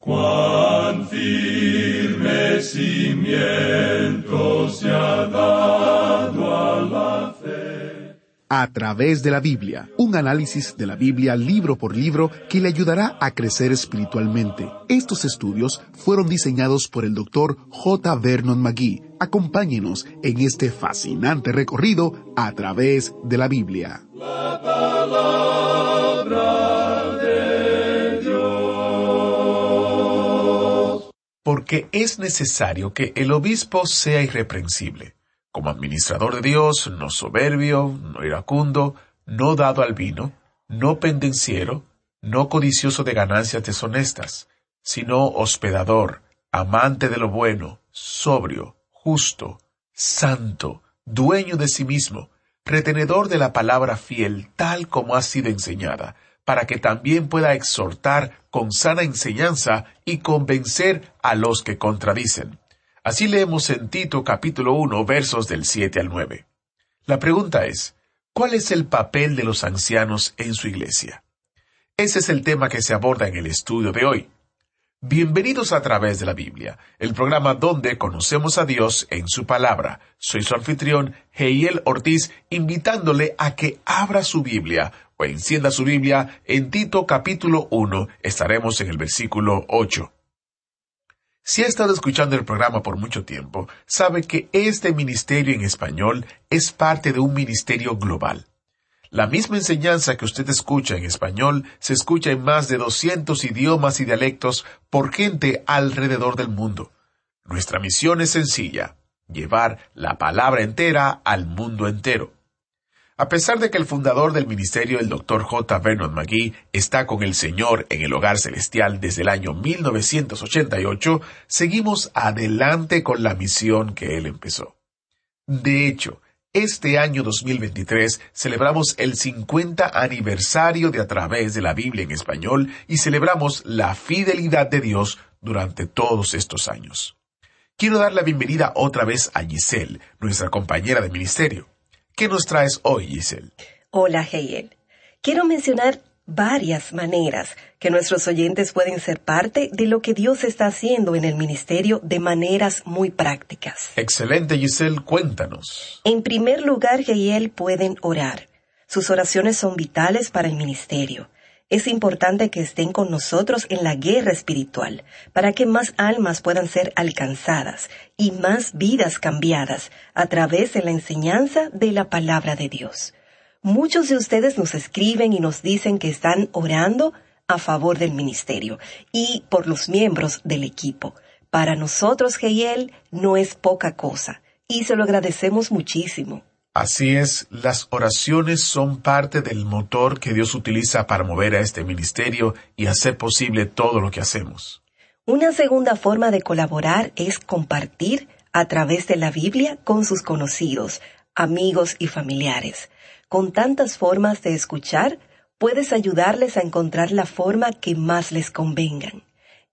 Cuán firme cimiento se ha dado a la fe. A través de la Biblia, un análisis de la Biblia libro por libro que le ayudará a crecer espiritualmente. Estos estudios fueron diseñados por el doctor J. Vernon McGee. Acompáñenos en este fascinante recorrido a través de la Biblia. La palabra porque es necesario que el obispo sea irreprensible, como administrador de Dios, no soberbio, no iracundo, no dado al vino, no pendenciero, no codicioso de ganancias deshonestas, sino hospedador, amante de lo bueno, sobrio, justo, santo, dueño de sí mismo, retenedor de la palabra fiel tal como ha sido enseñada, para que también pueda exhortar con sana enseñanza y convencer a los que contradicen. Así leemos en Tito capítulo 1 versos del 7 al 9. La pregunta es, ¿cuál es el papel de los ancianos en su iglesia? Ese es el tema que se aborda en el estudio de hoy. Bienvenidos a través de la Biblia, el programa donde conocemos a Dios en su palabra. Soy su anfitrión, Heiel Ortiz, invitándole a que abra su Biblia o encienda su Biblia en Tito capítulo 1. Estaremos en el versículo 8. Si ha estado escuchando el programa por mucho tiempo, sabe que este ministerio en español es parte de un ministerio global. La misma enseñanza que usted escucha en español se escucha en más de 200 idiomas y dialectos por gente alrededor del mundo. Nuestra misión es sencilla, llevar la palabra entera al mundo entero. A pesar de que el fundador del ministerio, el Dr. J. Vernon McGee, está con el Señor en el hogar celestial desde el año 1988, seguimos adelante con la misión que él empezó. De hecho, este año 2023 celebramos el 50 aniversario de A través de la Biblia en español y celebramos la fidelidad de Dios durante todos estos años. Quiero dar la bienvenida otra vez a Giselle, nuestra compañera de ministerio. ¿Qué nos traes hoy, Giselle? Hola, Heiel. Quiero mencionar varias maneras que nuestros oyentes pueden ser parte de lo que Dios está haciendo en el ministerio de maneras muy prácticas. Excelente, Giselle, cuéntanos. En primer lugar, Heiel pueden orar. Sus oraciones son vitales para el ministerio. Es importante que estén con nosotros en la guerra espiritual, para que más almas puedan ser alcanzadas y más vidas cambiadas a través de la enseñanza de la palabra de Dios. Muchos de ustedes nos escriben y nos dicen que están orando a favor del ministerio y por los miembros del equipo. Para nosotros, Geiel, no es poca cosa y se lo agradecemos muchísimo. Así es, las oraciones son parte del motor que Dios utiliza para mover a este ministerio y hacer posible todo lo que hacemos. Una segunda forma de colaborar es compartir a través de la Biblia con sus conocidos, amigos y familiares. Con tantas formas de escuchar, puedes ayudarles a encontrar la forma que más les convengan.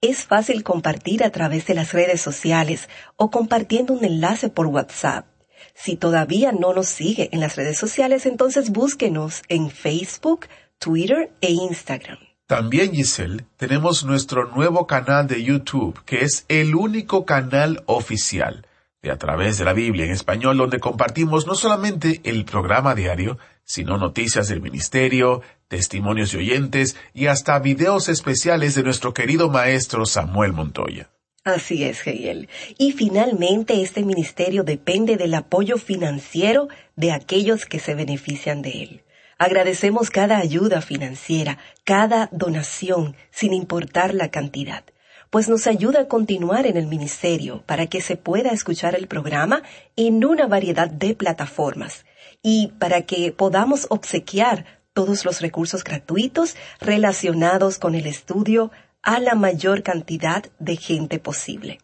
Es fácil compartir a través de las redes sociales o compartiendo un enlace por WhatsApp. Si todavía no nos sigue en las redes sociales, entonces búsquenos en Facebook, Twitter e Instagram. También, Giselle, tenemos nuestro nuevo canal de YouTube, que es el único canal oficial de A través de la Biblia en español, donde compartimos no solamente el programa diario, sino noticias del ministerio, testimonios de oyentes y hasta videos especiales de nuestro querido maestro Samuel Montoya. Así es, Geiel. Y finalmente este ministerio depende del apoyo financiero de aquellos que se benefician de él. Agradecemos cada ayuda financiera, cada donación, sin importar la cantidad, pues nos ayuda a continuar en el ministerio para que se pueda escuchar el programa en una variedad de plataformas y para que podamos obsequiar todos los recursos gratuitos relacionados con el estudio a la mayor cantidad de gente posible.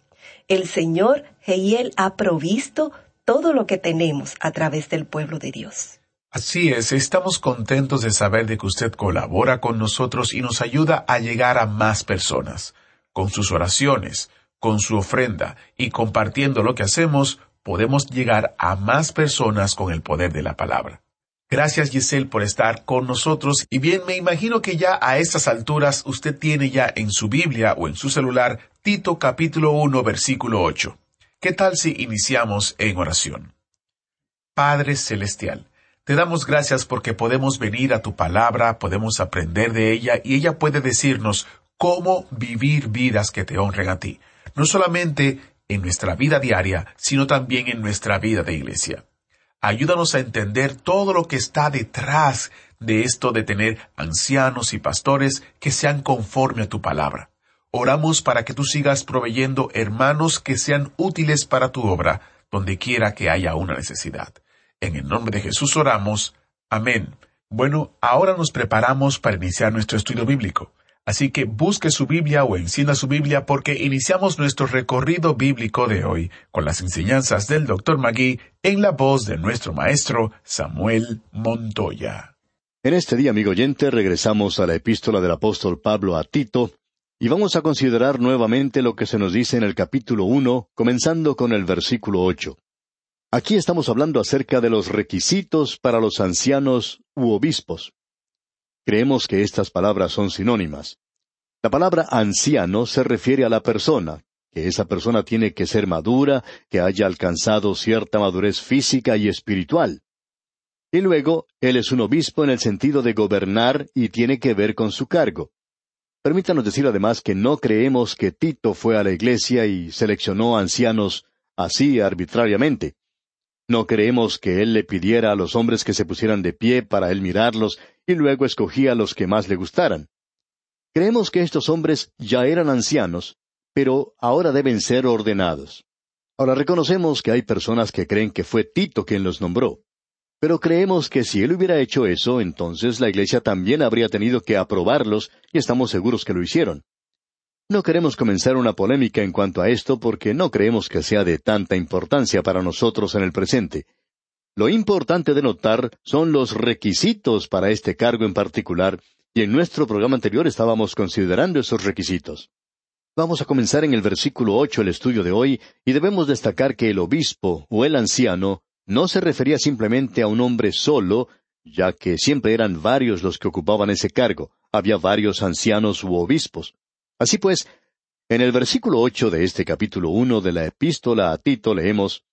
El Señor Heiel ha provisto todo lo que tenemos a través del pueblo de Dios. Así es, estamos contentos de saber de que usted colabora con nosotros y nos ayuda a llegar a más personas. Con sus oraciones, con su ofrenda y compartiendo lo que hacemos, podemos llegar a más personas con el poder de la palabra. Gracias Giselle por estar con nosotros y bien me imagino que ya a estas alturas usted tiene ya en su Biblia o en su celular Tito capítulo 1 versículo 8. ¿Qué tal si iniciamos en oración? Padre Celestial, te damos gracias porque podemos venir a tu palabra, podemos aprender de ella y ella puede decirnos cómo vivir vidas que te honren a ti, no solamente en nuestra vida diaria, sino también en nuestra vida de iglesia. Ayúdanos a entender todo lo que está detrás de esto de tener ancianos y pastores que sean conforme a tu palabra. Oramos para que tú sigas proveyendo hermanos que sean útiles para tu obra, donde quiera que haya una necesidad. En el nombre de Jesús oramos. Amén. Bueno, ahora nos preparamos para iniciar nuestro estudio bíblico. Así que busque su Biblia o encienda su Biblia porque iniciamos nuestro recorrido bíblico de hoy con las enseñanzas del Dr. Magui en la voz de nuestro maestro Samuel Montoya. En este día, amigo oyente, regresamos a la epístola del apóstol Pablo a Tito y vamos a considerar nuevamente lo que se nos dice en el capítulo uno, comenzando con el versículo ocho. Aquí estamos hablando acerca de los requisitos para los ancianos u obispos. Creemos que estas palabras son sinónimas. La palabra anciano se refiere a la persona, que esa persona tiene que ser madura, que haya alcanzado cierta madurez física y espiritual. Y luego, él es un obispo en el sentido de gobernar y tiene que ver con su cargo. Permítanos decir además que no creemos que Tito fue a la iglesia y seleccionó ancianos así arbitrariamente. No creemos que él le pidiera a los hombres que se pusieran de pie para él mirarlos y luego escogía a los que más le gustaran. Creemos que estos hombres ya eran ancianos, pero ahora deben ser ordenados. Ahora reconocemos que hay personas que creen que fue Tito quien los nombró. Pero creemos que si él hubiera hecho eso, entonces la Iglesia también habría tenido que aprobarlos, y estamos seguros que lo hicieron. No queremos comenzar una polémica en cuanto a esto porque no creemos que sea de tanta importancia para nosotros en el presente. Lo importante de notar son los requisitos para este cargo en particular, y en nuestro programa anterior estábamos considerando esos requisitos. Vamos a comenzar en el versículo ocho el estudio de hoy, y debemos destacar que el obispo o el anciano no se refería simplemente a un hombre solo, ya que siempre eran varios los que ocupaban ese cargo, había varios ancianos u obispos. Así pues, en el versículo ocho de este capítulo uno de la epístola a Tito leemos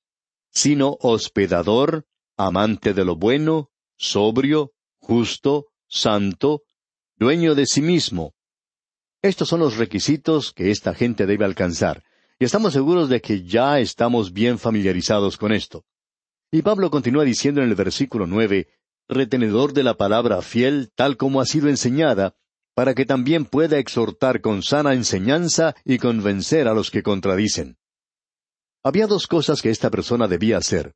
sino hospedador, amante de lo bueno, sobrio, justo, santo, dueño de sí mismo. Estos son los requisitos que esta gente debe alcanzar, y estamos seguros de que ya estamos bien familiarizados con esto. Y Pablo continúa diciendo en el versículo nueve, retenedor de la palabra fiel tal como ha sido enseñada, para que también pueda exhortar con sana enseñanza y convencer a los que contradicen. Había dos cosas que esta persona debía hacer.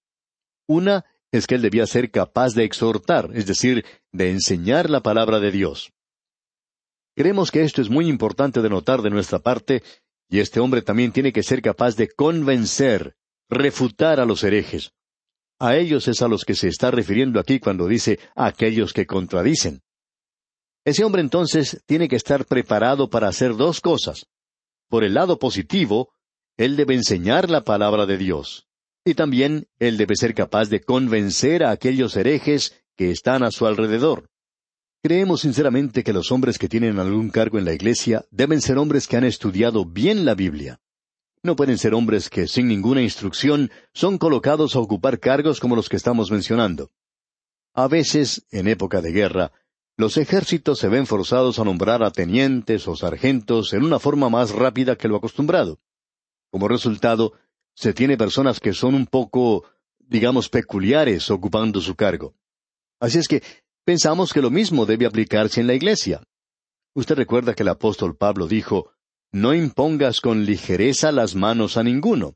Una es que él debía ser capaz de exhortar, es decir, de enseñar la palabra de Dios. Creemos que esto es muy importante de notar de nuestra parte, y este hombre también tiene que ser capaz de convencer, refutar a los herejes. A ellos es a los que se está refiriendo aquí cuando dice aquellos que contradicen. Ese hombre entonces tiene que estar preparado para hacer dos cosas. Por el lado positivo, él debe enseñar la palabra de Dios. Y también él debe ser capaz de convencer a aquellos herejes que están a su alrededor. Creemos sinceramente que los hombres que tienen algún cargo en la Iglesia deben ser hombres que han estudiado bien la Biblia. No pueden ser hombres que sin ninguna instrucción son colocados a ocupar cargos como los que estamos mencionando. A veces, en época de guerra, los ejércitos se ven forzados a nombrar a tenientes o sargentos en una forma más rápida que lo acostumbrado. Como resultado, se tiene personas que son un poco, digamos, peculiares ocupando su cargo. Así es que pensamos que lo mismo debe aplicarse en la iglesia. Usted recuerda que el apóstol Pablo dijo, No impongas con ligereza las manos a ninguno.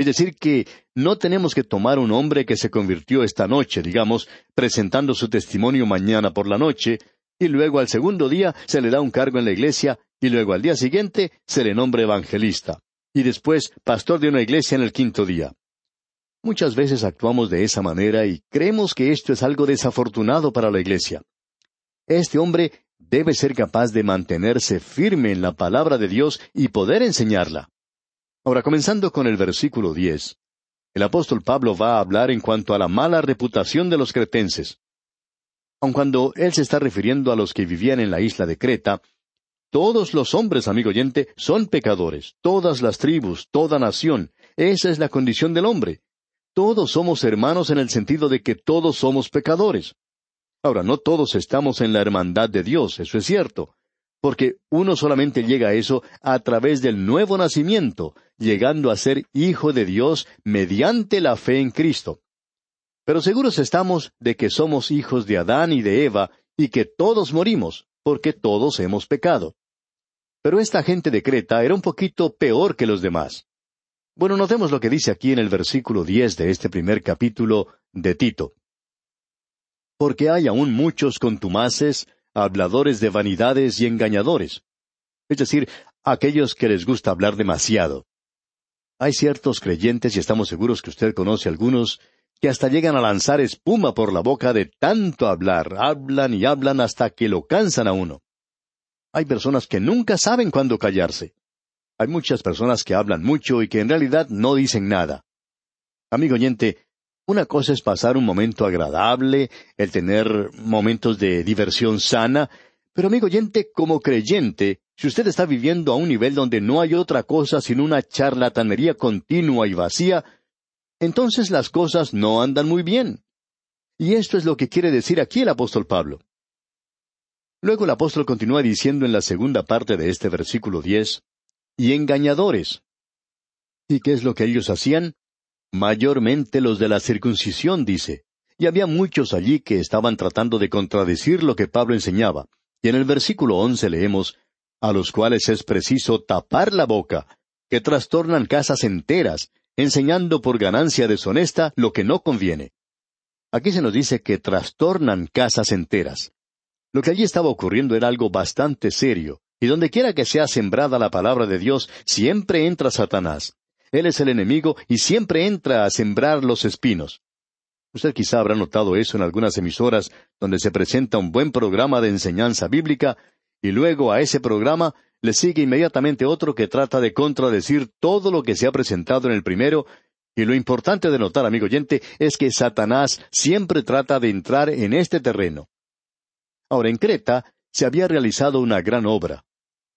Es decir, que no tenemos que tomar un hombre que se convirtió esta noche, digamos, presentando su testimonio mañana por la noche, y luego al segundo día se le da un cargo en la iglesia, y luego al día siguiente se le nombra evangelista y después pastor de una iglesia en el quinto día. Muchas veces actuamos de esa manera y creemos que esto es algo desafortunado para la iglesia. Este hombre debe ser capaz de mantenerse firme en la palabra de Dios y poder enseñarla. Ahora, comenzando con el versículo diez, el apóstol Pablo va a hablar en cuanto a la mala reputación de los cretenses. Aun cuando él se está refiriendo a los que vivían en la isla de Creta, todos los hombres, amigo oyente, son pecadores, todas las tribus, toda nación. Esa es la condición del hombre. Todos somos hermanos en el sentido de que todos somos pecadores. Ahora, no todos estamos en la hermandad de Dios, eso es cierto, porque uno solamente llega a eso a través del nuevo nacimiento, llegando a ser hijo de Dios mediante la fe en Cristo. Pero seguros estamos de que somos hijos de Adán y de Eva y que todos morimos, porque todos hemos pecado. Pero esta gente de Creta era un poquito peor que los demás. Bueno, notemos lo que dice aquí en el versículo diez de este primer capítulo de Tito. Porque hay aún muchos contumaces, habladores de vanidades y engañadores. Es decir, aquellos que les gusta hablar demasiado. Hay ciertos creyentes, y estamos seguros que usted conoce algunos, que hasta llegan a lanzar espuma por la boca de tanto hablar, hablan y hablan hasta que lo cansan a uno. Hay personas que nunca saben cuándo callarse. Hay muchas personas que hablan mucho y que en realidad no dicen nada. Amigo oyente, una cosa es pasar un momento agradable, el tener momentos de diversión sana, pero amigo oyente, como creyente, si usted está viviendo a un nivel donde no hay otra cosa sino una charlatanería continua y vacía, entonces las cosas no andan muy bien. Y esto es lo que quiere decir aquí el apóstol Pablo. Luego el apóstol continúa diciendo en la segunda parte de este versículo diez, y engañadores. ¿Y qué es lo que ellos hacían? Mayormente los de la circuncisión, dice. Y había muchos allí que estaban tratando de contradecir lo que Pablo enseñaba. Y en el versículo once leemos, a los cuales es preciso tapar la boca, que trastornan casas enteras, enseñando por ganancia deshonesta lo que no conviene. Aquí se nos dice que trastornan casas enteras. Lo que allí estaba ocurriendo era algo bastante serio, y donde quiera que sea sembrada la palabra de Dios, siempre entra Satanás. Él es el enemigo y siempre entra a sembrar los espinos. Usted quizá habrá notado eso en algunas emisoras donde se presenta un buen programa de enseñanza bíblica y luego a ese programa le sigue inmediatamente otro que trata de contradecir todo lo que se ha presentado en el primero y lo importante de notar, amigo oyente, es que Satanás siempre trata de entrar en este terreno. Ahora, en Creta se había realizado una gran obra.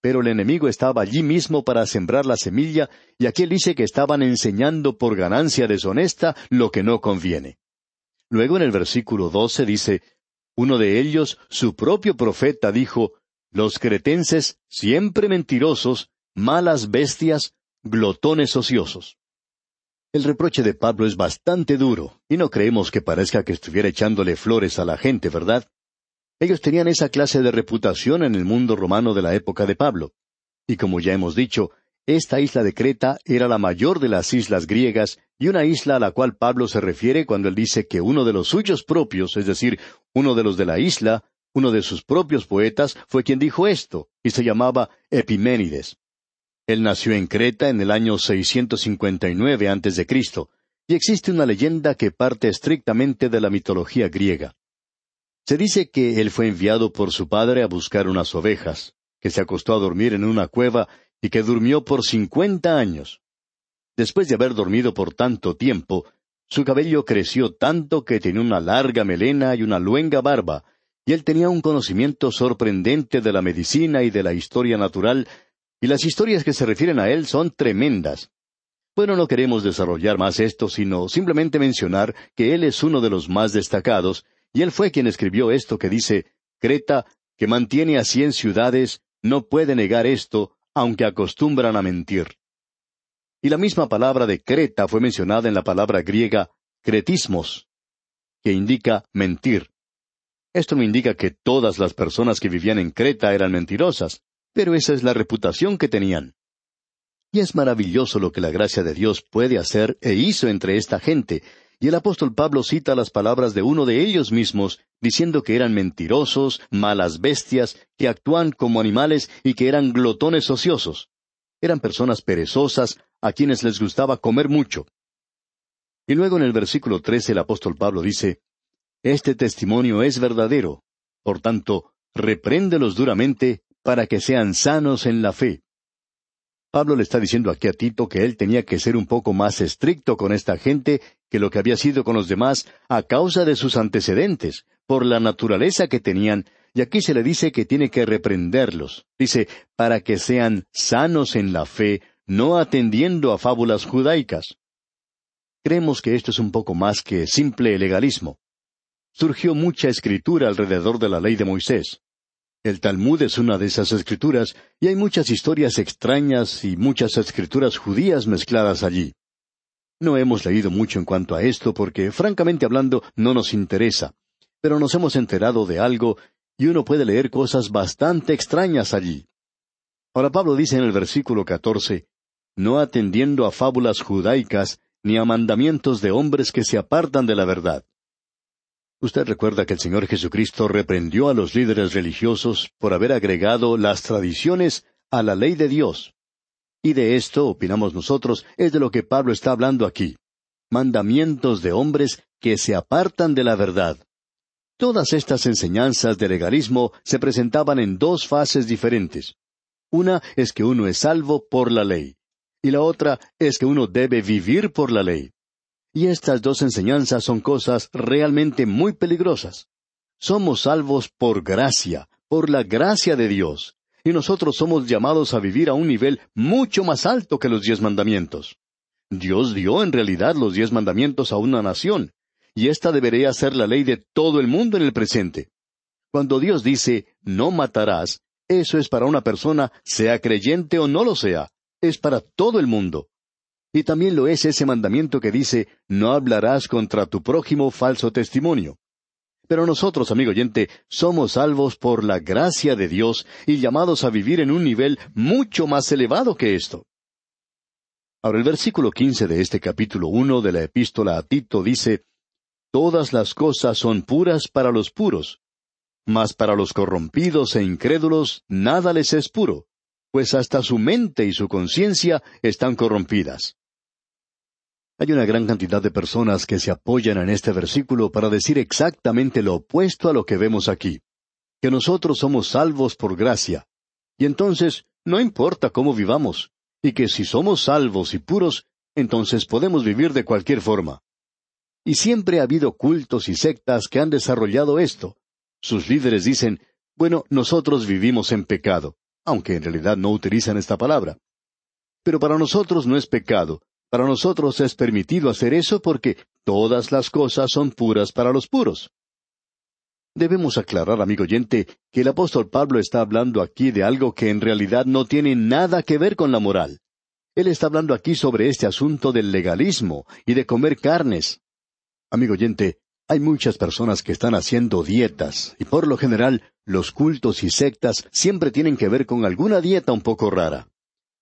Pero el enemigo estaba allí mismo para sembrar la semilla, y aquí él dice que estaban enseñando por ganancia deshonesta lo que no conviene. Luego en el versículo doce dice, uno de ellos, su propio profeta, dijo, los cretenses, siempre mentirosos, malas bestias, glotones ociosos. El reproche de Pablo es bastante duro, y no creemos que parezca que estuviera echándole flores a la gente, ¿verdad? Ellos tenían esa clase de reputación en el mundo romano de la época de Pablo. Y como ya hemos dicho, esta isla de Creta era la mayor de las islas griegas y una isla a la cual Pablo se refiere cuando él dice que uno de los suyos propios, es decir, uno de los de la isla, uno de sus propios poetas, fue quien dijo esto, y se llamaba Epiménides. Él nació en Creta en el año 659 a.C., y existe una leyenda que parte estrictamente de la mitología griega. Se dice que él fue enviado por su padre a buscar unas ovejas, que se acostó a dormir en una cueva y que durmió por cincuenta años. Después de haber dormido por tanto tiempo, su cabello creció tanto que tenía una larga melena y una luenga barba, y él tenía un conocimiento sorprendente de la medicina y de la historia natural, y las historias que se refieren a él son tremendas. Bueno, no queremos desarrollar más esto, sino simplemente mencionar que él es uno de los más destacados, y él fue quien escribió esto que dice, Creta, que mantiene a cien ciudades, no puede negar esto, aunque acostumbran a mentir. Y la misma palabra de Creta fue mencionada en la palabra griega cretismos, que indica mentir. Esto no indica que todas las personas que vivían en Creta eran mentirosas, pero esa es la reputación que tenían. Y es maravilloso lo que la gracia de Dios puede hacer e hizo entre esta gente, y el apóstol Pablo cita las palabras de uno de ellos mismos, diciendo que eran mentirosos, malas bestias, que actúan como animales y que eran glotones ociosos. Eran personas perezosas, a quienes les gustaba comer mucho. Y luego en el versículo trece el apóstol Pablo dice, Este testimonio es verdadero. Por tanto, repréndelos duramente para que sean sanos en la fe. Pablo le está diciendo aquí a Tito que él tenía que ser un poco más estricto con esta gente que lo que había sido con los demás a causa de sus antecedentes, por la naturaleza que tenían, y aquí se le dice que tiene que reprenderlos. Dice, para que sean sanos en la fe, no atendiendo a fábulas judaicas. Creemos que esto es un poco más que simple legalismo. Surgió mucha escritura alrededor de la ley de Moisés. El Talmud es una de esas escrituras, y hay muchas historias extrañas y muchas escrituras judías mezcladas allí. No hemos leído mucho en cuanto a esto porque, francamente hablando, no nos interesa, pero nos hemos enterado de algo y uno puede leer cosas bastante extrañas allí. Ahora Pablo dice en el versículo catorce, no atendiendo a fábulas judaicas ni a mandamientos de hombres que se apartan de la verdad. Usted recuerda que el Señor Jesucristo reprendió a los líderes religiosos por haber agregado las tradiciones a la ley de Dios. Y de esto, opinamos nosotros, es de lo que Pablo está hablando aquí. Mandamientos de hombres que se apartan de la verdad. Todas estas enseñanzas de legalismo se presentaban en dos fases diferentes. Una es que uno es salvo por la ley, y la otra es que uno debe vivir por la ley. Y estas dos enseñanzas son cosas realmente muy peligrosas. Somos salvos por gracia, por la gracia de Dios, y nosotros somos llamados a vivir a un nivel mucho más alto que los diez mandamientos. Dios dio en realidad los diez mandamientos a una nación, y esta debería ser la ley de todo el mundo en el presente. Cuando Dios dice, no matarás, eso es para una persona, sea creyente o no lo sea, es para todo el mundo. Y también lo es ese mandamiento que dice, no hablarás contra tu prójimo falso testimonio. Pero nosotros, amigo oyente, somos salvos por la gracia de Dios y llamados a vivir en un nivel mucho más elevado que esto. Ahora el versículo quince de este capítulo uno de la epístola a Tito dice, Todas las cosas son puras para los puros, mas para los corrompidos e incrédulos nada les es puro, pues hasta su mente y su conciencia están corrompidas. Hay una gran cantidad de personas que se apoyan en este versículo para decir exactamente lo opuesto a lo que vemos aquí, que nosotros somos salvos por gracia, y entonces no importa cómo vivamos, y que si somos salvos y puros, entonces podemos vivir de cualquier forma. Y siempre ha habido cultos y sectas que han desarrollado esto. Sus líderes dicen, bueno, nosotros vivimos en pecado, aunque en realidad no utilizan esta palabra. Pero para nosotros no es pecado, para nosotros es permitido hacer eso porque todas las cosas son puras para los puros. Debemos aclarar, amigo oyente, que el apóstol Pablo está hablando aquí de algo que en realidad no tiene nada que ver con la moral. Él está hablando aquí sobre este asunto del legalismo y de comer carnes. Amigo oyente, hay muchas personas que están haciendo dietas, y por lo general los cultos y sectas siempre tienen que ver con alguna dieta un poco rara.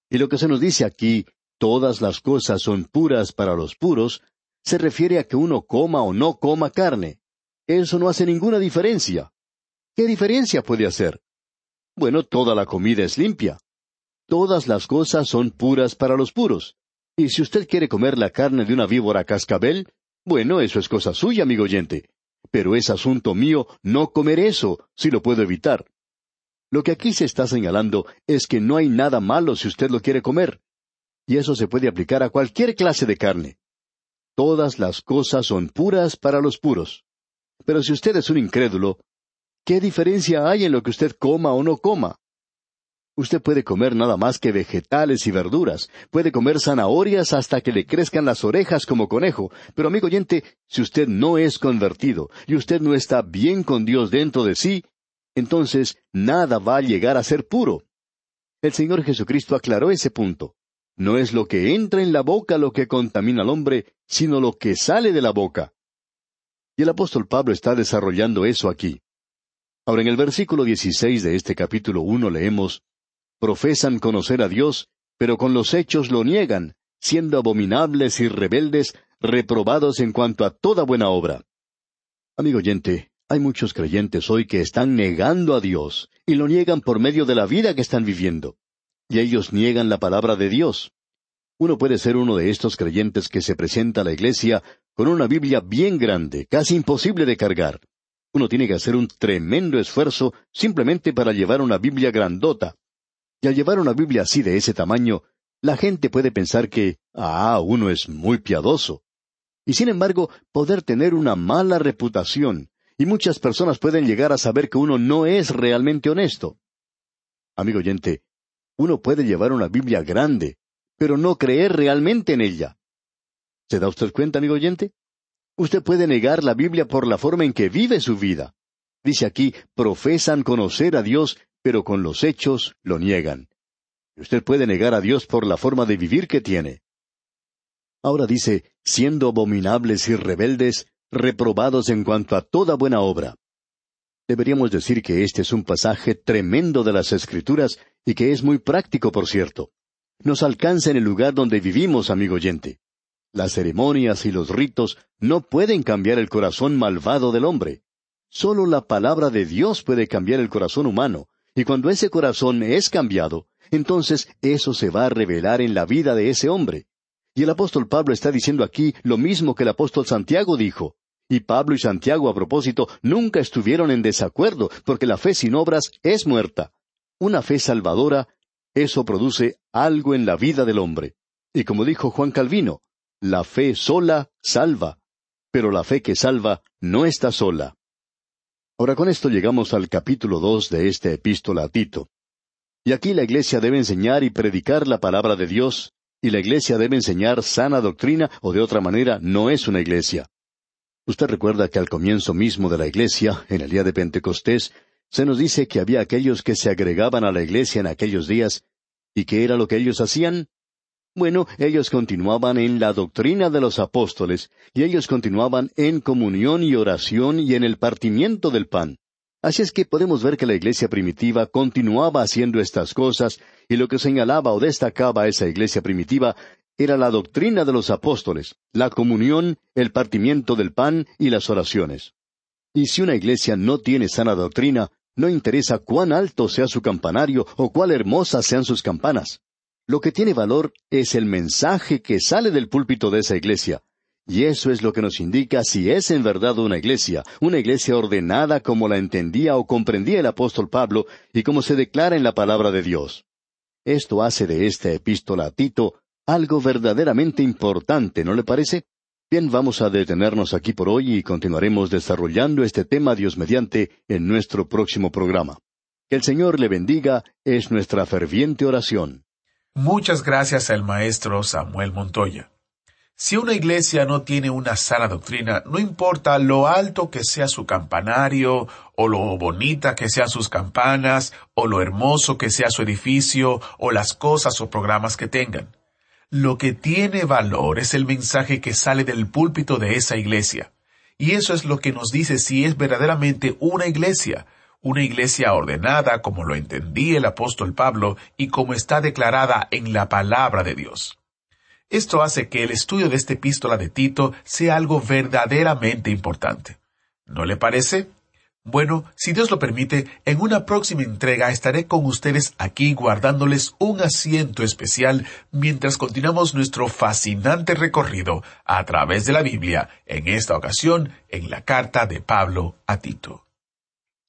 Y lo que se nos dice aquí todas las cosas son puras para los puros, se refiere a que uno coma o no coma carne. Eso no hace ninguna diferencia. ¿Qué diferencia puede hacer? Bueno, toda la comida es limpia. Todas las cosas son puras para los puros. Y si usted quiere comer la carne de una víbora cascabel, bueno, eso es cosa suya, amigo oyente. Pero es asunto mío no comer eso, si lo puedo evitar. Lo que aquí se está señalando es que no hay nada malo si usted lo quiere comer y eso se puede aplicar a cualquier clase de carne. Todas las cosas son puras para los puros. Pero si usted es un incrédulo, ¿qué diferencia hay en lo que usted coma o no coma? Usted puede comer nada más que vegetales y verduras, puede comer zanahorias hasta que le crezcan las orejas como conejo, pero amigo oyente, si usted no es convertido y usted no está bien con Dios dentro de sí, entonces nada va a llegar a ser puro. El Señor Jesucristo aclaró ese punto. No es lo que entra en la boca lo que contamina al hombre, sino lo que sale de la boca. Y el apóstol Pablo está desarrollando eso aquí. Ahora en el versículo 16 de este capítulo uno leemos, Profesan conocer a Dios, pero con los hechos lo niegan, siendo abominables y rebeldes, reprobados en cuanto a toda buena obra. Amigo oyente, hay muchos creyentes hoy que están negando a Dios, y lo niegan por medio de la vida que están viviendo y ellos niegan la palabra de Dios. Uno puede ser uno de estos creyentes que se presenta a la iglesia con una Biblia bien grande, casi imposible de cargar. Uno tiene que hacer un tremendo esfuerzo simplemente para llevar una Biblia grandota. Y al llevar una Biblia así de ese tamaño, la gente puede pensar que, ah, uno es muy piadoso. Y sin embargo, poder tener una mala reputación y muchas personas pueden llegar a saber que uno no es realmente honesto. Amigo oyente, uno puede llevar una Biblia grande, pero no creer realmente en ella. ¿Se da usted cuenta, amigo oyente? Usted puede negar la Biblia por la forma en que vive su vida. Dice aquí, profesan conocer a Dios, pero con los hechos lo niegan. Y usted puede negar a Dios por la forma de vivir que tiene. Ahora dice, siendo abominables y rebeldes, reprobados en cuanto a toda buena obra. Deberíamos decir que este es un pasaje tremendo de las Escrituras y que es muy práctico, por cierto. Nos alcanza en el lugar donde vivimos, amigo oyente. Las ceremonias y los ritos no pueden cambiar el corazón malvado del hombre. Solo la palabra de Dios puede cambiar el corazón humano, y cuando ese corazón es cambiado, entonces eso se va a revelar en la vida de ese hombre. Y el apóstol Pablo está diciendo aquí lo mismo que el apóstol Santiago dijo. Y Pablo y Santiago a propósito nunca estuvieron en desacuerdo, porque la fe sin obras es muerta. Una fe salvadora, eso produce algo en la vida del hombre. Y como dijo Juan Calvino, la fe sola salva, pero la fe que salva no está sola. Ahora con esto llegamos al capítulo dos de esta epístola a Tito. Y aquí la iglesia debe enseñar y predicar la palabra de Dios, y la iglesia debe enseñar sana doctrina, o de otra manera no es una iglesia. Usted recuerda que al comienzo mismo de la iglesia, en el día de Pentecostés, se nos dice que había aquellos que se agregaban a la iglesia en aquellos días, ¿y qué era lo que ellos hacían? Bueno, ellos continuaban en la doctrina de los apóstoles, y ellos continuaban en comunión y oración y en el partimiento del pan. Así es que podemos ver que la iglesia primitiva continuaba haciendo estas cosas, y lo que señalaba o destacaba esa iglesia primitiva era la doctrina de los apóstoles, la comunión, el partimiento del pan y las oraciones. Y si una iglesia no tiene sana doctrina, no interesa cuán alto sea su campanario o cuán hermosas sean sus campanas. Lo que tiene valor es el mensaje que sale del púlpito de esa iglesia. Y eso es lo que nos indica si es en verdad una iglesia, una iglesia ordenada como la entendía o comprendía el apóstol Pablo y como se declara en la palabra de Dios. Esto hace de esta epístola a Tito algo verdaderamente importante, ¿no le parece? Bien, vamos a detenernos aquí por hoy y continuaremos desarrollando este tema Dios mediante en nuestro próximo programa. Que el Señor le bendiga es nuestra ferviente oración. Muchas gracias al maestro Samuel Montoya. Si una iglesia no tiene una sana doctrina, no importa lo alto que sea su campanario, o lo bonita que sean sus campanas, o lo hermoso que sea su edificio, o las cosas o programas que tengan. Lo que tiene valor es el mensaje que sale del púlpito de esa iglesia. Y eso es lo que nos dice si es verdaderamente una iglesia, una iglesia ordenada como lo entendía el apóstol Pablo y como está declarada en la palabra de Dios. Esto hace que el estudio de esta epístola de Tito sea algo verdaderamente importante. ¿No le parece? Bueno, si Dios lo permite, en una próxima entrega estaré con ustedes aquí guardándoles un asiento especial mientras continuamos nuestro fascinante recorrido a través de la Biblia, en esta ocasión en la carta de Pablo a Tito.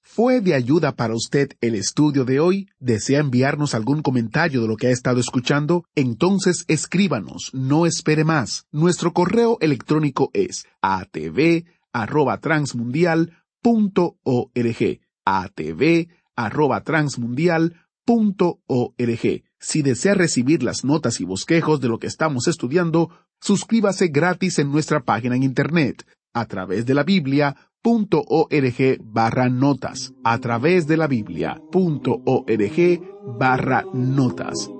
¿Fue de ayuda para usted el estudio de hoy? ¿Desea enviarnos algún comentario de lo que ha estado escuchando? Entonces escríbanos, no espere más. Nuestro correo electrónico es atv@transmundial atv atv@transmundial.org. Si desea recibir las notas y bosquejos de lo que estamos estudiando, suscríbase gratis en nuestra página en internet a través de la biblia.org barra notas a través de la biblia.org barra notas